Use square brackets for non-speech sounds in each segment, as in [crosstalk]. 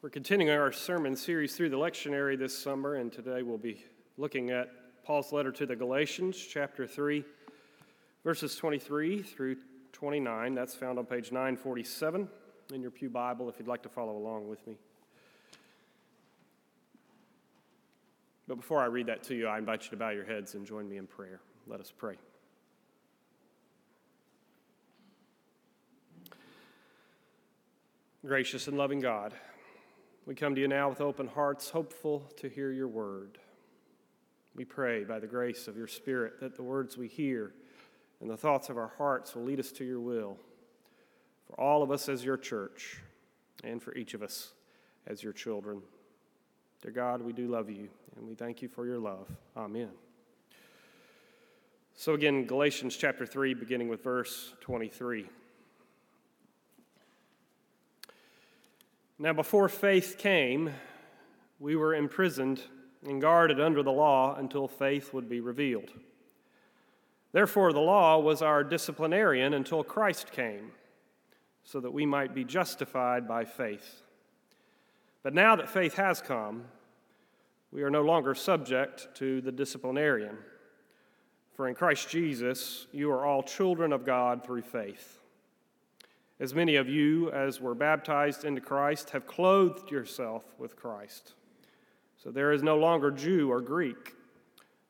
We're continuing our sermon series through the lectionary this summer, and today we'll be looking at Paul's letter to the Galatians, chapter 3, verses 23 through 29. That's found on page 947 in your Pew Bible if you'd like to follow along with me. But before I read that to you, I invite you to bow your heads and join me in prayer. Let us pray. Gracious and loving God, we come to you now with open hearts, hopeful to hear your word. We pray by the grace of your Spirit that the words we hear and the thoughts of our hearts will lead us to your will for all of us as your church and for each of us as your children. Dear God, we do love you and we thank you for your love. Amen. So, again, Galatians chapter 3, beginning with verse 23. Now, before faith came, we were imprisoned and guarded under the law until faith would be revealed. Therefore, the law was our disciplinarian until Christ came, so that we might be justified by faith. But now that faith has come, we are no longer subject to the disciplinarian. For in Christ Jesus, you are all children of God through faith. As many of you as were baptized into Christ have clothed yourself with Christ. So there is no longer Jew or Greek.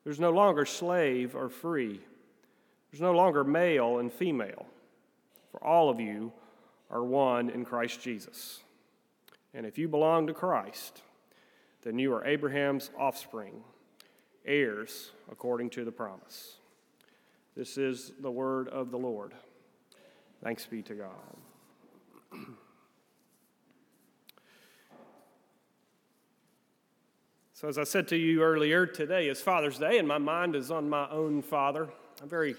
There's no longer slave or free. There's no longer male and female. For all of you are one in Christ Jesus. And if you belong to Christ, then you are Abraham's offspring, heirs according to the promise. This is the word of the Lord. Thanks be to God. [clears throat] So, as I said to you earlier, today is Father's Day, and my mind is on my own father. I'm very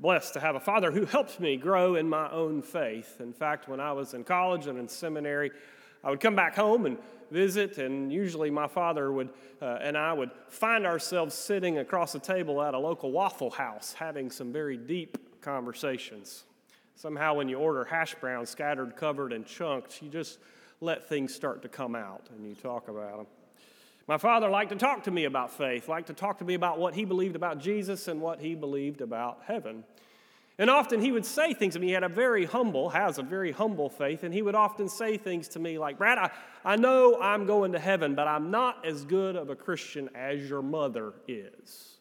blessed to have a father who helped me grow in my own faith. In fact, when I was in college and in seminary, I would come back home and visit, and usually my father would uh, and I would find ourselves sitting across a table at a local Waffle House having some very deep conversations. Somehow, when you order hash browns scattered, covered, and chunked, you just let things start to come out and you talk about them. My father liked to talk to me about faith, liked to talk to me about what he believed about Jesus and what he believed about heaven. And often he would say things to me. He had a very humble, has a very humble faith, and he would often say things to me like, Brad, I, I know I'm going to heaven, but I'm not as good of a Christian as your mother is.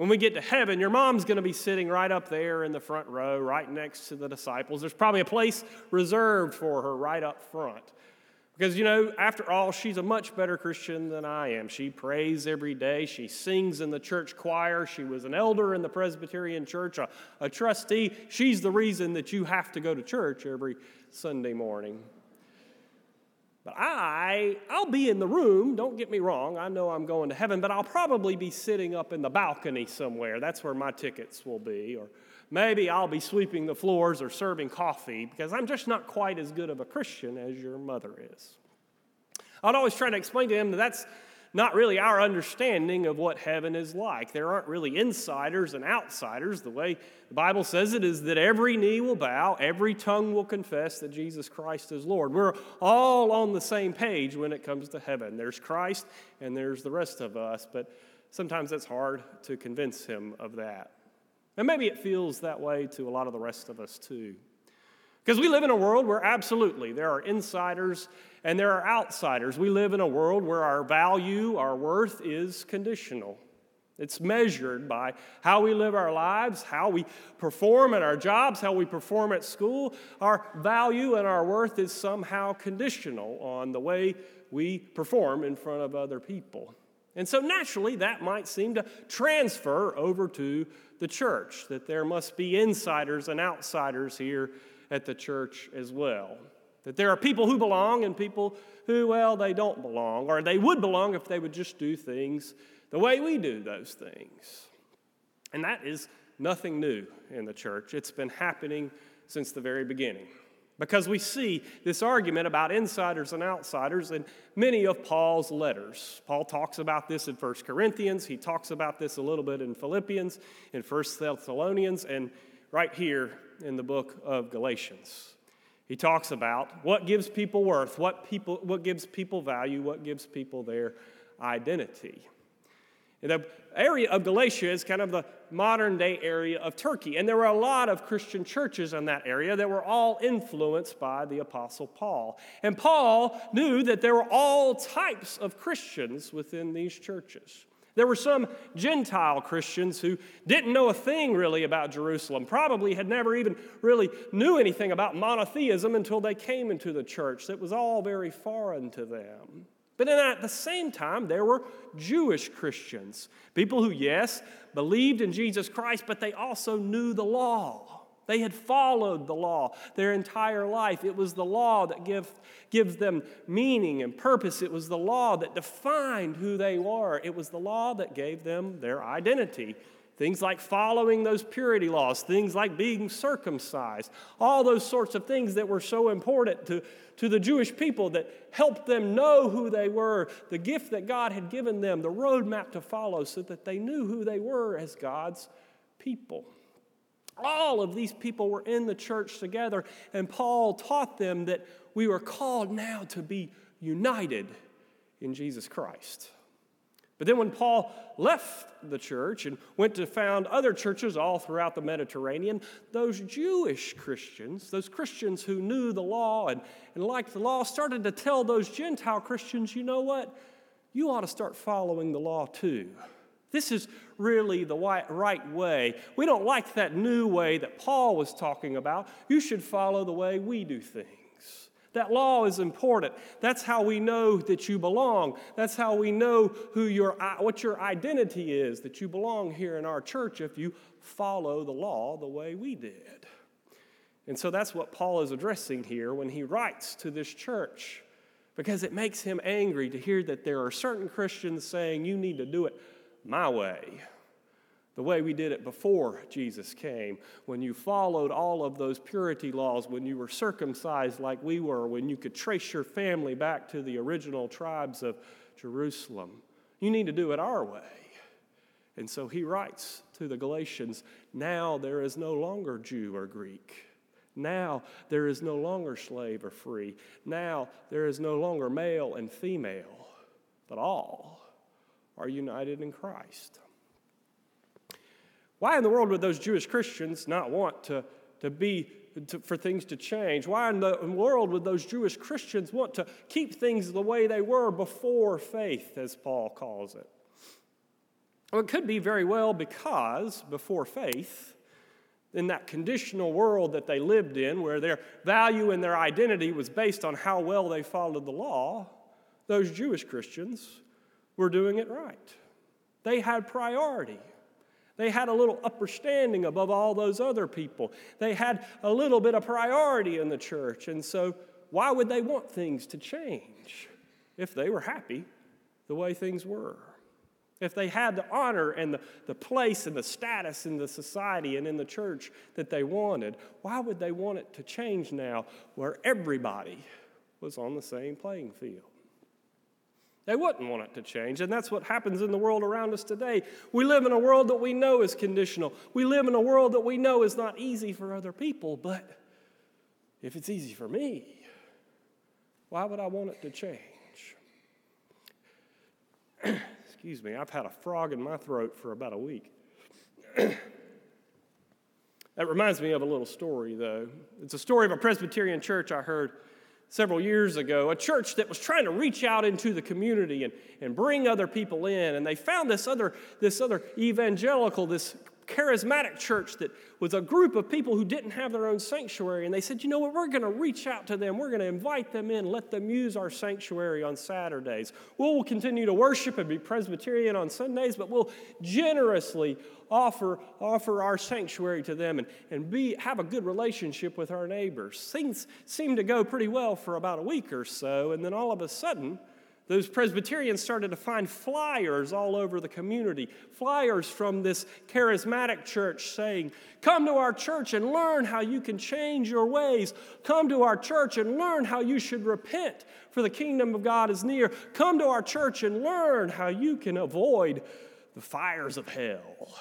When we get to heaven, your mom's going to be sitting right up there in the front row, right next to the disciples. There's probably a place reserved for her right up front. Because, you know, after all, she's a much better Christian than I am. She prays every day. She sings in the church choir. She was an elder in the Presbyterian church, a, a trustee. She's the reason that you have to go to church every Sunday morning. But I, I'll be in the room, don't get me wrong, I know I'm going to heaven, but I'll probably be sitting up in the balcony somewhere. That's where my tickets will be. Or maybe I'll be sweeping the floors or serving coffee because I'm just not quite as good of a Christian as your mother is. I'd always try to explain to him that that's not really our understanding of what heaven is like. There aren't really insiders and outsiders. The way the Bible says it is that every knee will bow, every tongue will confess that Jesus Christ is Lord. We're all on the same page when it comes to heaven. There's Christ and there's the rest of us, but sometimes it's hard to convince him of that. And maybe it feels that way to a lot of the rest of us too. Because we live in a world where absolutely there are insiders and there are outsiders. We live in a world where our value, our worth is conditional. It's measured by how we live our lives, how we perform at our jobs, how we perform at school. Our value and our worth is somehow conditional on the way we perform in front of other people. And so naturally, that might seem to transfer over to the church, that there must be insiders and outsiders here at the church as well. That there are people who belong and people who, well, they don't belong, or they would belong if they would just do things the way we do those things. And that is nothing new in the church. It's been happening since the very beginning. Because we see this argument about insiders and outsiders in many of Paul's letters. Paul talks about this in 1 Corinthians, he talks about this a little bit in Philippians, in 1 Thessalonians, and right here in the book of Galatians. He talks about what gives people worth, what, people, what gives people value, what gives people their identity. The area of Galatia is kind of the modern day area of Turkey. And there were a lot of Christian churches in that area that were all influenced by the Apostle Paul. And Paul knew that there were all types of Christians within these churches. There were some Gentile Christians who didn't know a thing really about Jerusalem, probably had never even really knew anything about monotheism until they came into the church. That was all very foreign to them. But then at the same time, there were Jewish Christians, people who, yes, believed in Jesus Christ, but they also knew the law. They had followed the law their entire life. It was the law that give, gives them meaning and purpose. It was the law that defined who they were. It was the law that gave them their identity. Things like following those purity laws, things like being circumcised, all those sorts of things that were so important to, to the Jewish people that helped them know who they were, the gift that God had given them, the roadmap to follow so that they knew who they were as God's people. All of these people were in the church together, and Paul taught them that we were called now to be united in Jesus Christ. But then when Paul left the church and went to found other churches all throughout the Mediterranean, those Jewish Christians, those Christians who knew the law and, and liked the law, started to tell those Gentile Christians, you know what? You ought to start following the law too. This is really the right way. We don't like that new way that Paul was talking about. You should follow the way we do things. That law is important. That's how we know that you belong. That's how we know who your, what your identity is, that you belong here in our church if you follow the law the way we did. And so that's what Paul is addressing here when he writes to this church, because it makes him angry to hear that there are certain Christians saying, You need to do it my way the way we did it before Jesus came, when you followed all of those purity laws, when you were circumcised like we were, when you could trace your family back to the original tribes of Jerusalem. You need to do it our way. And so he writes to the Galatians now there is no longer Jew or Greek. Now there is no longer slave or free. Now there is no longer male and female, but all are united in Christ. Why in the world would those Jewish Christians not want to, to be to, for things to change? Why in the world would those Jewish Christians want to keep things the way they were before faith, as Paul calls it? Well, it could be very well because before faith, in that conditional world that they lived in, where their value and their identity was based on how well they followed the law, those Jewish Christians were doing it right. They had priority. They had a little upper standing above all those other people. They had a little bit of priority in the church. And so, why would they want things to change if they were happy the way things were? If they had the honor and the, the place and the status in the society and in the church that they wanted, why would they want it to change now where everybody was on the same playing field? They wouldn't want it to change. And that's what happens in the world around us today. We live in a world that we know is conditional. We live in a world that we know is not easy for other people. But if it's easy for me, why would I want it to change? [clears throat] Excuse me, I've had a frog in my throat for about a week. [clears throat] that reminds me of a little story, though. It's a story of a Presbyterian church I heard several years ago, a church that was trying to reach out into the community and, and bring other people in. And they found this other, this other evangelical, this charismatic church that was a group of people who didn't have their own sanctuary. And they said, you know what, we're going to reach out to them. We're going to invite them in, let them use our sanctuary on Saturdays. We'll continue to worship and be Presbyterian on Sundays, but we'll generously offer, offer our sanctuary to them and, and be, have a good relationship with our neighbors. Things seemed to go pretty well for about a week or so, and then all of a sudden, those Presbyterians started to find flyers all over the community, flyers from this charismatic church saying, Come to our church and learn how you can change your ways. Come to our church and learn how you should repent, for the kingdom of God is near. Come to our church and learn how you can avoid the fires of hell.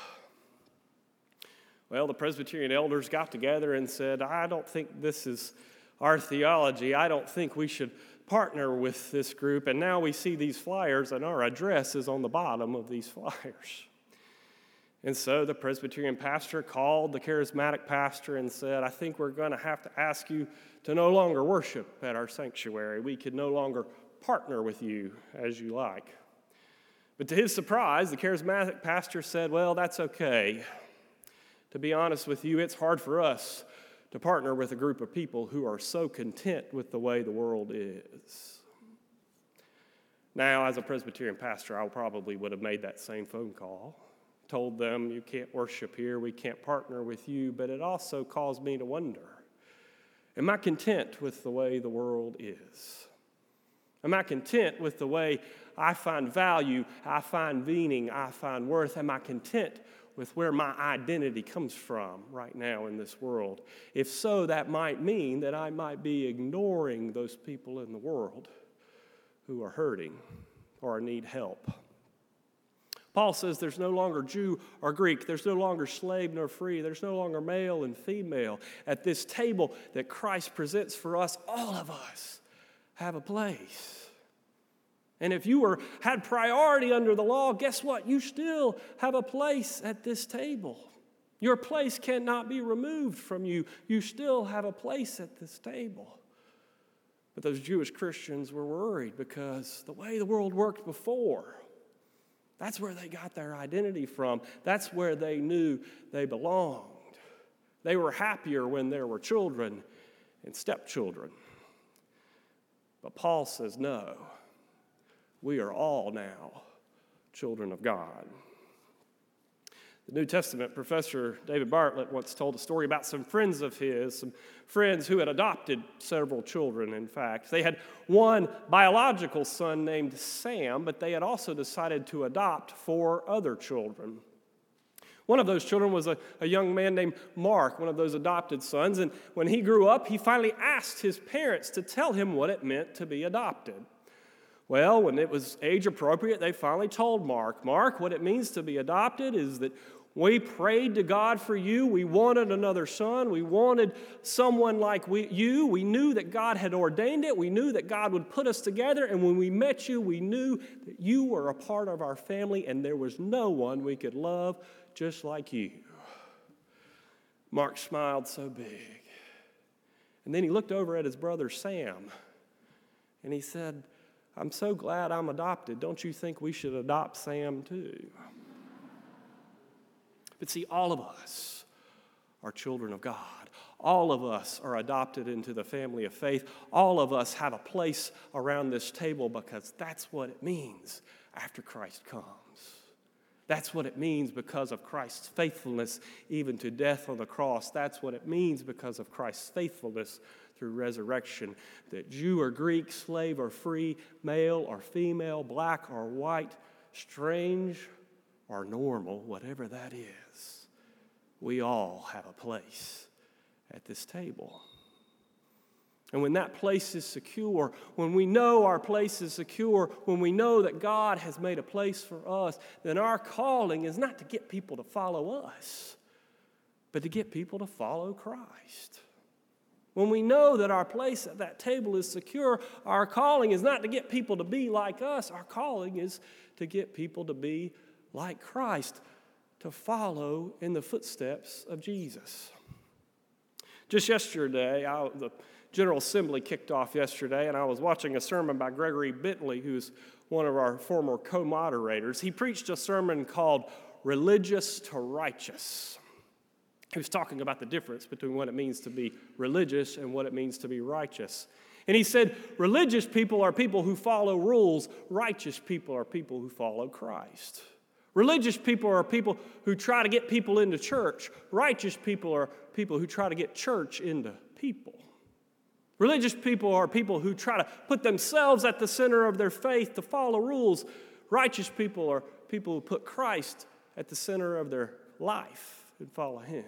Well, the Presbyterian elders got together and said, I don't think this is our theology, I don't think we should partner with this group. And now we see these flyers, and our address is on the bottom of these [laughs] flyers. And so the Presbyterian pastor called the charismatic pastor and said, I think we're going to have to ask you to no longer worship at our sanctuary. We can no longer partner with you as you like. But to his surprise, the charismatic pastor said, Well, that's okay. To be honest with you, it's hard for us to partner with a group of people who are so content with the way the world is. Now, as a Presbyterian pastor, I probably would have made that same phone call, told them, You can't worship here, we can't partner with you, but it also caused me to wonder Am I content with the way the world is? Am I content with the way I find value, I find meaning, I find worth? Am I content with where my identity comes from right now in this world? If so, that might mean that I might be ignoring those people in the world who are hurting or need help. Paul says there's no longer Jew or Greek, there's no longer slave nor free, there's no longer male and female. At this table that Christ presents for us, all of us have a place. And if you were had priority under the law, guess what? You still have a place at this table. Your place cannot be removed from you. You still have a place at this table. But those Jewish Christians were worried because the way the world worked before, that's where they got their identity from. That's where they knew they belonged. They were happier when there were children and stepchildren. But Paul says, no, we are all now children of God. The New Testament professor David Bartlett once told a story about some friends of his, some friends who had adopted several children, in fact. They had one biological son named Sam, but they had also decided to adopt four other children. One of those children was a, a young man named Mark, one of those adopted sons, and when he grew up, he finally asked his parents to tell him what it meant to be adopted. Well, when it was age appropriate, they finally told Mark, Mark, what it means to be adopted is that we prayed to God for you. We wanted another son. We wanted someone like we, you. We knew that God had ordained it. We knew that God would put us together. And when we met you, we knew that you were a part of our family and there was no one we could love just like you. Mark smiled so big. And then he looked over at his brother Sam and he said, I'm so glad I'm adopted. Don't you think we should adopt Sam too? But see, all of us are children of God. All of us are adopted into the family of faith. All of us have a place around this table because that's what it means after Christ comes. That's what it means because of Christ's faithfulness, even to death on the cross. That's what it means because of Christ's faithfulness through resurrection. That Jew or Greek, slave or free, male or female, black or white, strange or normal, whatever that is, we all have a place at this table. And when that place is secure, when we know our place is secure, when we know that God has made a place for us, then our calling is not to get people to follow us, but to get people to follow Christ. When we know that our place at that table is secure, our calling is not to get people to be like us, our calling is to get people to be like Christ, to follow in the footsteps of Jesus. Just yesterday, I, the General Assembly kicked off yesterday, and I was watching a sermon by Gregory Bentley, who's one of our former co moderators. He preached a sermon called Religious to Righteous. He was talking about the difference between what it means to be religious and what it means to be righteous. And he said, Religious people are people who follow rules, righteous people are people who follow Christ. Religious people are people who try to get people into church. Righteous people are people who try to get church into people. Religious people are people who try to put themselves at the center of their faith to follow rules. Righteous people are people who put Christ at the center of their life and follow Him.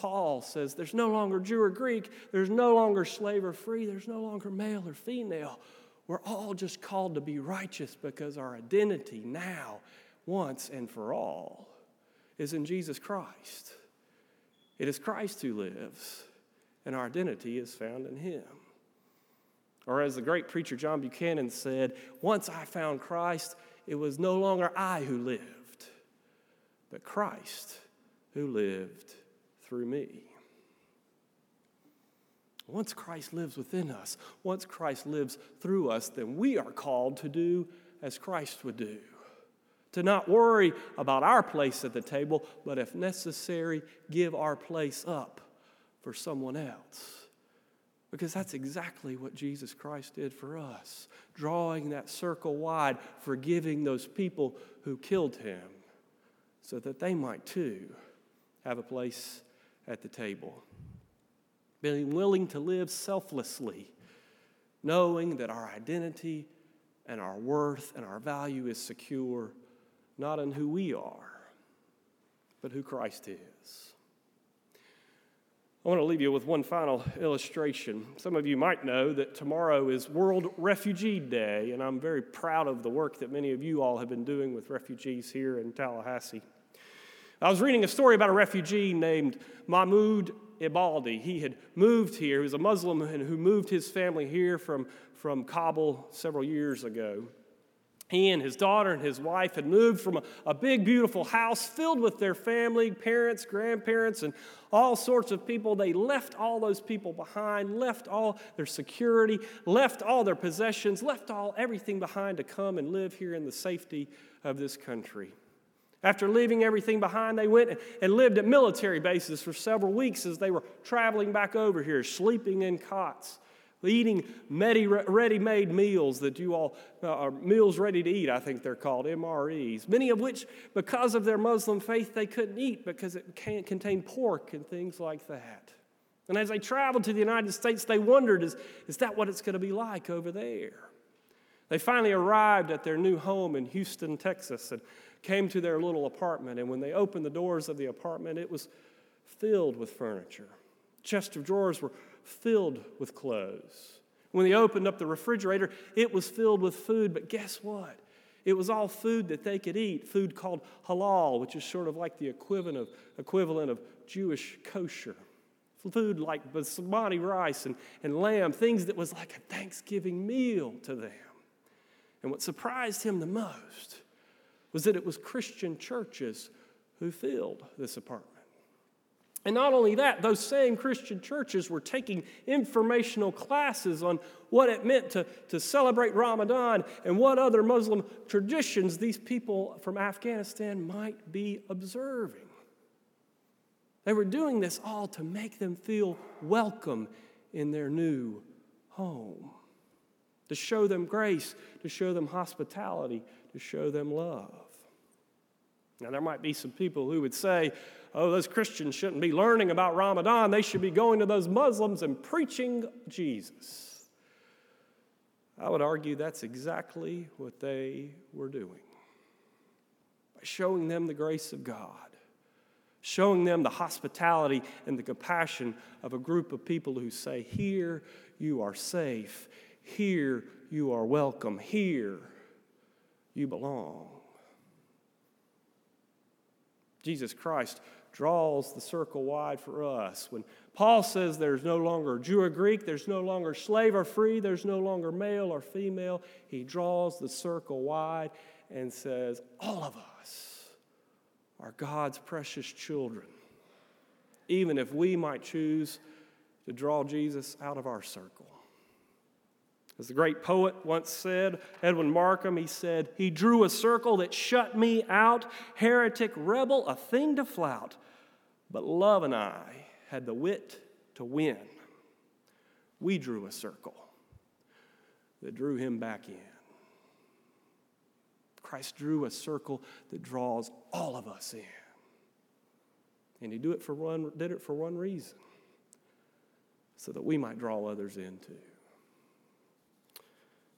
Paul says there's no longer Jew or Greek, there's no longer slave or free, there's no longer male or female. We're all just called to be righteous because our identity now, once and for all, is in Jesus Christ. It is Christ who lives and our identity is found in Him. Or, as the great preacher John Buchanan said, once I found Christ, it was no longer I who lived, but Christ who lived through me. Once Christ lives within us, once Christ lives through us, then we are called to do as Christ would do. To not worry about our place at the table, but if necessary, give our place up for someone else. Because that's exactly what Jesus Christ did for us, drawing that circle wide, forgiving those people who killed him, so that they might too have a place at the table. Being willing to live selflessly, knowing that our identity and our worth and our value is secure not in who we are, but who Christ is. I want to leave you with one final illustration. Some of you might know that tomorrow is World Refugee Day, and I'm very proud of the work that many of you all have been doing with refugees here in Tallahassee. I was reading a story about a refugee named Mahmoud Ibaldi. He had moved here. He was a Muslim and who moved his family here from, from Kabul several years ago. He and his daughter and his wife had moved from a, a, big, beautiful house filled with their family, parents, grandparents, and all sorts of people. They left all those people behind, left all their security, left all their possessions, left all everything behind to come and live here in the safety of this country. After leaving everything behind, they went and lived at military bases for several weeks as they were traveling back over here, sleeping in cots eating ready made meals that you all uh, are meals ready to eat, I think they're called, MREs, many of which, because of their Muslim faith, they couldn't eat because it can't contain pork and things like that. And as they traveled to the United States, they wondered is, is that what it's going to be like over there? They finally arrived at their new home in Houston, Texas, and came to their little apartment. And when they opened the doors of the apartment, it was filled with furniture. Chest of drawers were filled with clothes. When they opened up the refrigerator, it was filled with food, but guess what? It was all food that they could eat, food called halal, which is sort of like the equivalent of, equivalent of Jewish kosher. Food like basmati rice and, and lamb, things that was like a Thanksgiving meal to them. And what surprised him the most was that it was Christian churches who filled this apartment. And not only that, those same Christian churches were taking informational classes on what it meant to, to celebrate Ramadan and what other Muslim traditions these people from Afghanistan might be observing. They were doing this all to make them feel welcome in their new home, to show them grace, to show them hospitality, to show them love. Now, there might be some people who would say, oh, those Christians shouldn't be learning about Ramadan. They should be going to those Muslims and preaching Jesus. I would argue that's exactly what they were doing by showing them the grace of God, showing them the hospitality and the compassion of a group of people who say, Here you are safe, here you are welcome, here you belong. Jesus Christ draws the circle wide for us. When Paul says there's no longer Jew or Greek, there's no longer slave or free, there's no longer male or female, he draws the circle wide and says, All of us are God's precious children, even if we might choose to draw Jesus out of our circle. As the great poet once said, Edwin Markham, he said, He drew a circle that shut me out, heretic, rebel, a thing to flout. But love and I had the wit to win. We drew a circle that drew him back in. Christ drew a circle that draws all of us in. And he did it for one, did it for one reason so that we might draw others in too.